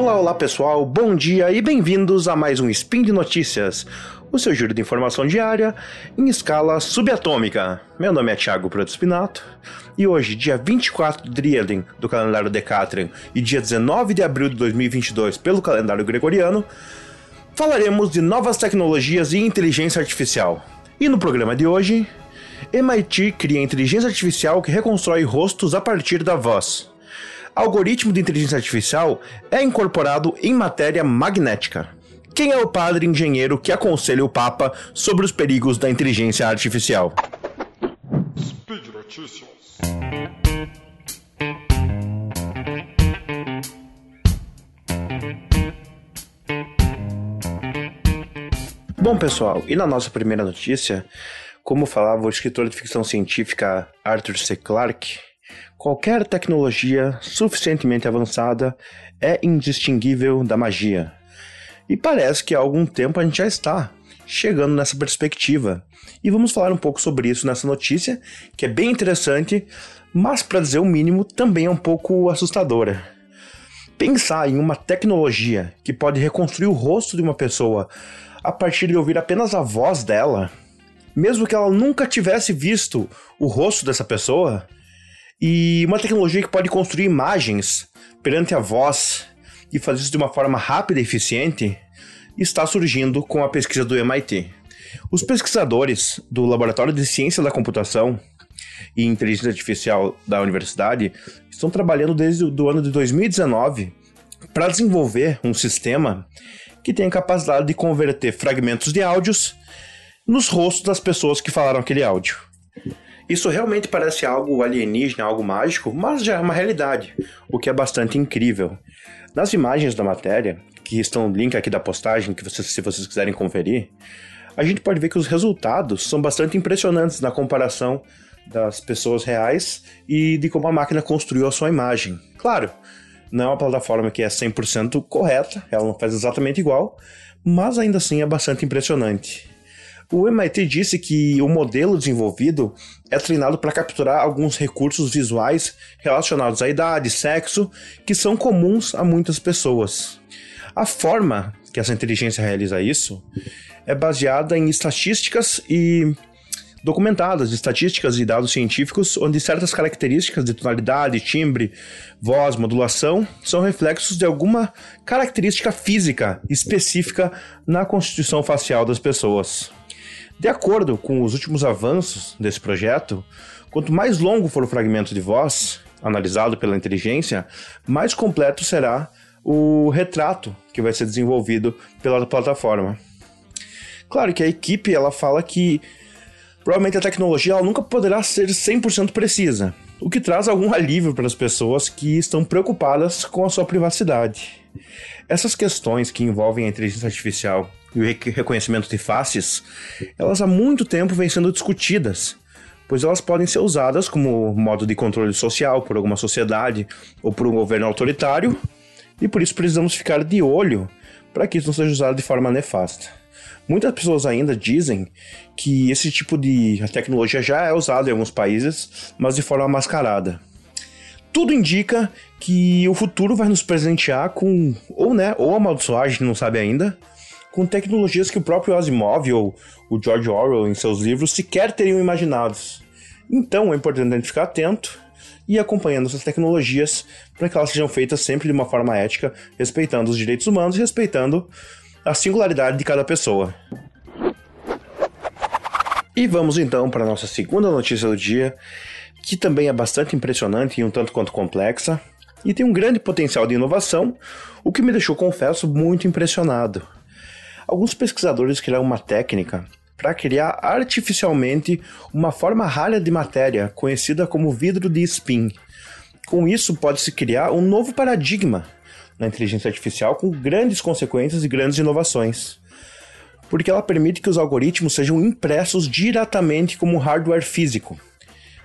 Olá, olá pessoal, bom dia e bem-vindos a mais um Spin de Notícias, o seu giro de informação diária em escala subatômica. Meu nome é Thiago Proto Spinato e hoje, dia 24 de Drielden do calendário Decatrian e dia 19 de abril de 2022 pelo calendário gregoriano, falaremos de novas tecnologias e inteligência artificial. E no programa de hoje, MIT cria inteligência artificial que reconstrói rostos a partir da voz algoritmo de inteligência artificial é incorporado em matéria magnética. Quem é o padre engenheiro que aconselha o Papa sobre os perigos da inteligência artificial? Speed Notícias. Bom, pessoal, e na nossa primeira notícia, como falava o escritor de ficção científica Arthur C. Clarke, Qualquer tecnologia suficientemente avançada é indistinguível da magia. E parece que há algum tempo a gente já está chegando nessa perspectiva. E vamos falar um pouco sobre isso nessa notícia, que é bem interessante, mas para dizer o mínimo, também é um pouco assustadora. Pensar em uma tecnologia que pode reconstruir o rosto de uma pessoa a partir de ouvir apenas a voz dela, mesmo que ela nunca tivesse visto o rosto dessa pessoa, e uma tecnologia que pode construir imagens perante a voz e fazer isso de uma forma rápida e eficiente está surgindo com a pesquisa do MIT. Os pesquisadores do Laboratório de Ciência da Computação e Inteligência Artificial da universidade estão trabalhando desde o ano de 2019 para desenvolver um sistema que tenha capacidade de converter fragmentos de áudios nos rostos das pessoas que falaram aquele áudio. Isso realmente parece algo alienígena, algo mágico, mas já é uma realidade, o que é bastante incrível. Nas imagens da matéria, que estão no link aqui da postagem, que vocês, se vocês quiserem conferir, a gente pode ver que os resultados são bastante impressionantes na comparação das pessoas reais e de como a máquina construiu a sua imagem. Claro, não é uma plataforma que é 100% correta, ela não faz exatamente igual, mas ainda assim é bastante impressionante. O MIT disse que o modelo desenvolvido é treinado para capturar alguns recursos visuais relacionados à idade, sexo, que são comuns a muitas pessoas. A forma que essa inteligência realiza isso é baseada em estatísticas e documentadas, estatísticas e dados científicos, onde certas características de tonalidade, timbre, voz, modulação são reflexos de alguma característica física específica na constituição facial das pessoas. De acordo com os últimos avanços desse projeto, quanto mais longo for o fragmento de voz analisado pela inteligência, mais completo será o retrato que vai ser desenvolvido pela plataforma. Claro que a equipe ela fala que provavelmente a tecnologia ela nunca poderá ser 100% precisa, o que traz algum alívio para as pessoas que estão preocupadas com a sua privacidade. Essas questões que envolvem a inteligência artificial e o reconhecimento de faces, elas há muito tempo vêm sendo discutidas, pois elas podem ser usadas como modo de controle social por alguma sociedade ou por um governo autoritário, e por isso precisamos ficar de olho para que isso não seja usado de forma nefasta. Muitas pessoas ainda dizem que esse tipo de tecnologia já é usado em alguns países, mas de forma mascarada. Tudo indica que o futuro vai nos presentear com, ou né, ou amaldiçoar, a gente não sabe ainda, com tecnologias que o próprio Asimov ou o George Orwell em seus livros sequer teriam imaginado. Então é importante a gente ficar atento e acompanhando essas tecnologias para que elas sejam feitas sempre de uma forma ética, respeitando os direitos humanos e respeitando a singularidade de cada pessoa. E vamos então para a nossa segunda notícia do dia, que também é bastante impressionante e um tanto quanto complexa, e tem um grande potencial de inovação, o que me deixou, confesso, muito impressionado alguns pesquisadores criaram uma técnica para criar artificialmente uma forma rara de matéria, conhecida como vidro de spin. Com isso, pode-se criar um novo paradigma na inteligência artificial com grandes consequências e grandes inovações. Porque ela permite que os algoritmos sejam impressos diretamente como hardware físico.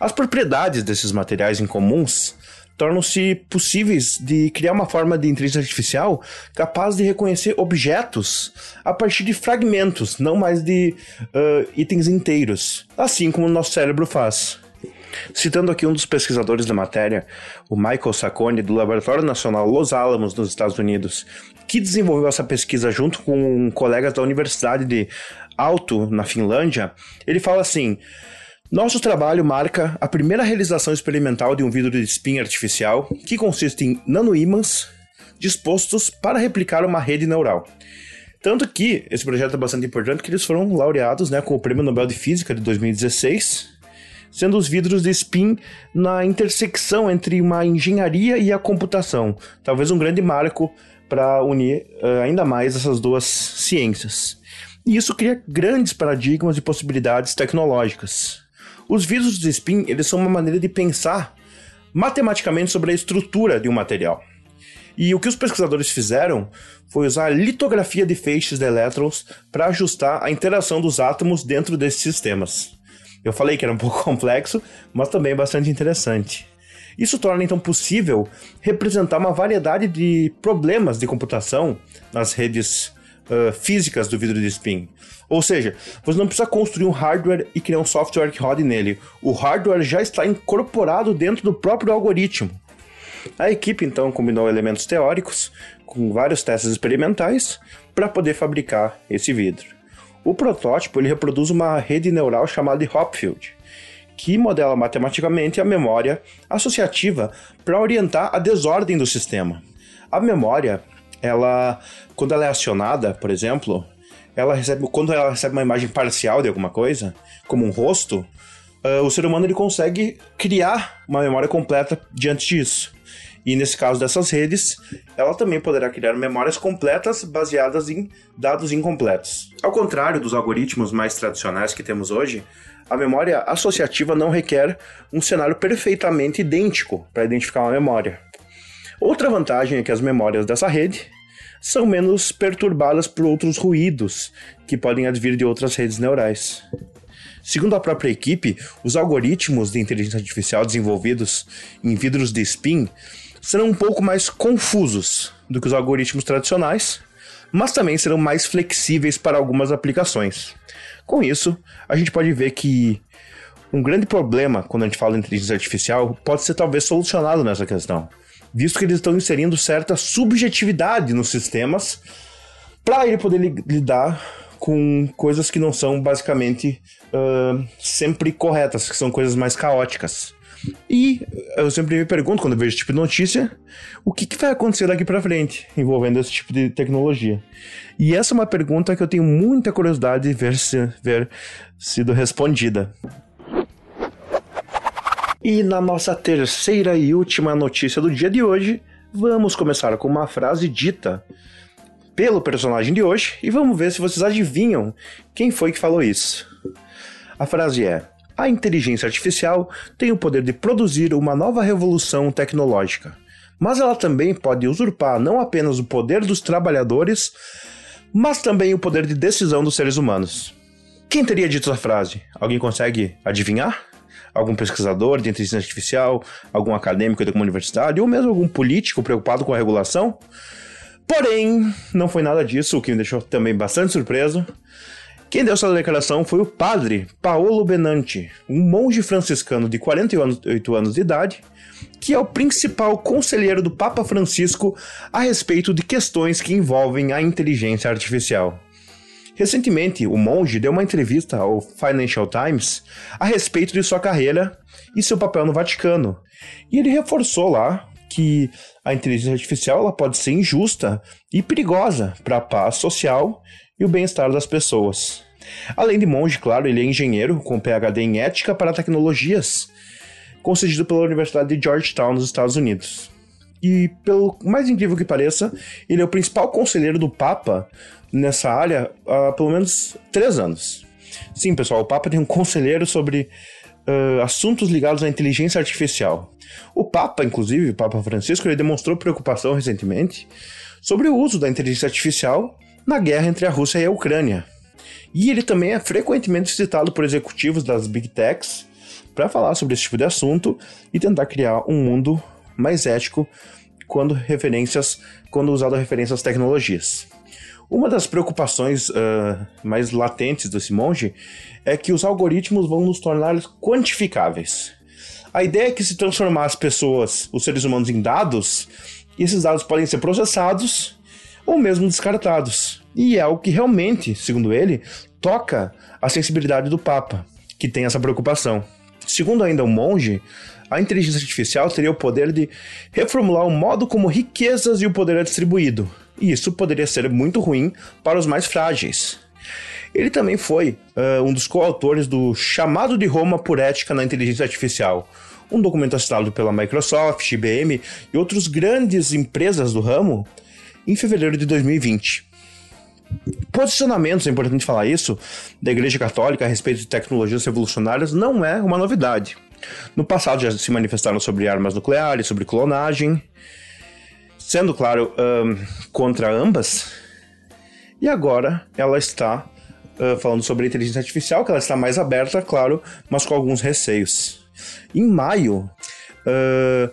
As propriedades desses materiais incomuns tornam-se possíveis de criar uma forma de inteligência artificial capaz de reconhecer objetos a partir de fragmentos, não mais de uh, itens inteiros, assim como o nosso cérebro faz. Citando aqui um dos pesquisadores da matéria, o Michael Saccone, do Laboratório Nacional Los Alamos, nos Estados Unidos, que desenvolveu essa pesquisa junto com colegas da Universidade de Aalto, na Finlândia, ele fala assim: Nosso trabalho marca a primeira realização experimental de um vidro de spin artificial que consiste em nanoímãs dispostos para replicar uma rede neural. Tanto que esse projeto é bastante importante que eles foram laureados né, com o Prêmio Nobel de Física de 2016 sendo os vidros de spin na intersecção entre uma engenharia e a computação. Talvez um grande marco para unir uh, ainda mais essas duas ciências. E isso cria grandes paradigmas e possibilidades tecnológicas. Os vidros de spin eles são uma maneira de pensar matematicamente sobre a estrutura de um material. E o que os pesquisadores fizeram foi usar a litografia de feixes de elétrons para ajustar a interação dos átomos dentro desses sistemas. Eu falei que era um pouco complexo, mas também bastante interessante. Isso torna então possível representar uma variedade de problemas de computação nas redes uh, físicas do vidro de spin. Ou seja, você não precisa construir um hardware e criar um software que rode nele. O hardware já está incorporado dentro do próprio algoritmo. A equipe então combinou elementos teóricos com vários testes experimentais para poder fabricar esse vidro. O protótipo ele reproduz uma rede neural chamada de Hopfield, que modela matematicamente a memória associativa para orientar a desordem do sistema. A memória, ela, quando ela é acionada, por exemplo, ela recebe, quando ela recebe uma imagem parcial de alguma coisa, como um rosto, uh, o ser humano ele consegue criar uma memória completa diante disso. E nesse caso dessas redes, ela também poderá criar memórias completas baseadas em dados incompletos. Ao contrário dos algoritmos mais tradicionais que temos hoje, a memória associativa não requer um cenário perfeitamente idêntico para identificar uma memória. Outra vantagem é que as memórias dessa rede são menos perturbadas por outros ruídos que podem advir de outras redes neurais. Segundo a própria equipe, os algoritmos de inteligência artificial desenvolvidos em vidros de spin serão um pouco mais confusos do que os algoritmos tradicionais, mas também serão mais flexíveis para algumas aplicações. Com isso, a gente pode ver que um grande problema quando a gente fala de inteligência artificial pode ser talvez solucionado nessa questão, visto que eles estão inserindo certa subjetividade nos sistemas para ele poder lidar com coisas que não são basicamente uh, sempre corretas, que são coisas mais caóticas. E eu sempre me pergunto, quando vejo esse tipo de notícia, o que, que vai acontecer daqui para frente envolvendo esse tipo de tecnologia? E essa é uma pergunta que eu tenho muita curiosidade de ver, se, ver sido respondida. E na nossa terceira e última notícia do dia de hoje, vamos começar com uma frase dita pelo personagem de hoje e vamos ver se vocês adivinham quem foi que falou isso. A frase é: a inteligência artificial tem o poder de produzir uma nova revolução tecnológica, mas ela também pode usurpar não apenas o poder dos trabalhadores, mas também o poder de decisão dos seres humanos. Quem teria dito essa frase? Alguém consegue adivinhar? Algum pesquisador de inteligência artificial, algum acadêmico de alguma universidade, ou mesmo algum político preocupado com a regulação? Porém, não foi nada disso, o que me deixou também bastante surpreso. Quem deu essa declaração foi o padre Paolo Benanti, um monge franciscano de 48 anos de idade, que é o principal conselheiro do Papa Francisco a respeito de questões que envolvem a inteligência artificial. Recentemente, o monge deu uma entrevista ao Financial Times a respeito de sua carreira e seu papel no Vaticano. E ele reforçou lá que a inteligência artificial ela pode ser injusta e perigosa para a paz social e o bem-estar das pessoas. Além de monge, claro, ele é engenheiro com PhD em ética para tecnologias, concedido pela Universidade de Georgetown, nos Estados Unidos. E, pelo mais incrível que pareça, ele é o principal conselheiro do Papa nessa área há pelo menos três anos. Sim, pessoal, o Papa tem um conselheiro sobre uh, assuntos ligados à inteligência artificial. O Papa, inclusive, o Papa Francisco, ele demonstrou preocupação recentemente sobre o uso da inteligência artificial na guerra entre a Rússia e a Ucrânia. E ele também é frequentemente citado por executivos das Big Techs para falar sobre esse tipo de assunto e tentar criar um mundo mais ético quando referências, quando usado referência às tecnologias. Uma das preocupações uh, mais latentes desse monge é que os algoritmos vão nos tornar quantificáveis. A ideia é que se transformar as pessoas, os seres humanos, em dados, esses dados podem ser processados ou mesmo descartados. E é o que realmente, segundo ele, toca a sensibilidade do Papa, que tem essa preocupação. Segundo ainda o monge, a inteligência artificial teria o poder de reformular o modo como riquezas e o poder é distribuído. E isso poderia ser muito ruim para os mais frágeis. Ele também foi uh, um dos coautores do Chamado de Roma por Ética na Inteligência Artificial, um documento assinado pela Microsoft, IBM e outras grandes empresas do ramo em fevereiro de 2020. Posicionamentos, é importante falar isso, da Igreja Católica a respeito de tecnologias revolucionárias não é uma novidade. No passado já se manifestaram sobre armas nucleares, sobre clonagem, sendo claro um, contra ambas. E agora ela está uh, falando sobre inteligência artificial, que ela está mais aberta, claro, mas com alguns receios. Em maio, uh,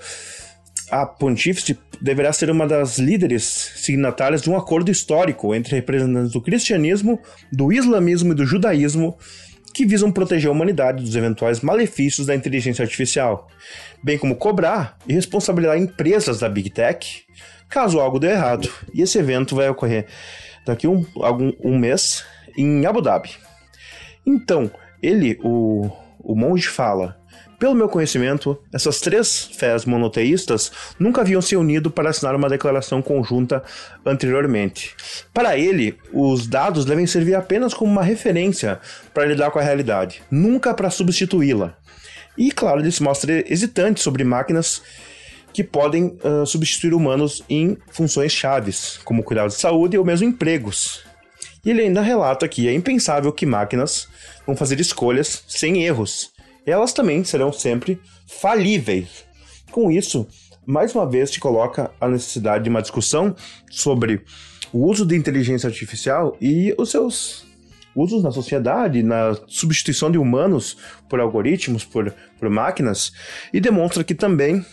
a Pontífice deverá ser uma das líderes signatárias de um acordo histórico entre representantes do cristianismo, do islamismo e do judaísmo que visam proteger a humanidade dos eventuais malefícios da inteligência artificial, bem como cobrar e responsabilizar empresas da Big Tech caso algo dê errado. E esse evento vai ocorrer daqui um, algum, um mês em Abu Dhabi. Então, ele, o, o monge, fala pelo meu conhecimento, essas três fés monoteístas nunca haviam se unido para assinar uma declaração conjunta anteriormente. Para ele, os dados devem servir apenas como uma referência para lidar com a realidade, nunca para substituí-la. E claro, ele se mostra hesitante sobre máquinas que podem uh, substituir humanos em funções chaves, como cuidados de saúde ou mesmo empregos. E ele ainda relata que é impensável que máquinas vão fazer escolhas sem erros, elas também serão sempre falíveis. Com isso, mais uma vez te coloca a necessidade de uma discussão sobre o uso de inteligência artificial e os seus usos na sociedade, na substituição de humanos por algoritmos, por, por máquinas, e demonstra que também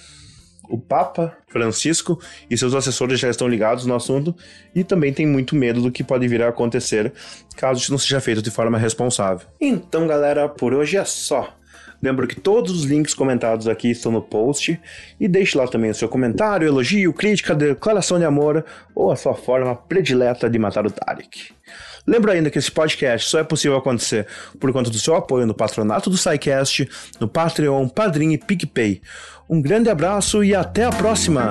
o Papa Francisco e seus assessores já estão ligados no assunto e também tem muito medo do que pode vir a acontecer caso isso não seja feito de forma responsável. Então, galera, por hoje é só. Lembro que todos os links comentados aqui estão no post e deixe lá também o seu comentário, elogio, crítica, declaração de amor ou a sua forma predileta de matar o Tarek. Lembro ainda que esse podcast só é possível acontecer por conta do seu apoio no patronato do SciCast, no Patreon, Padrim e PicPay. Um grande abraço e até a próxima!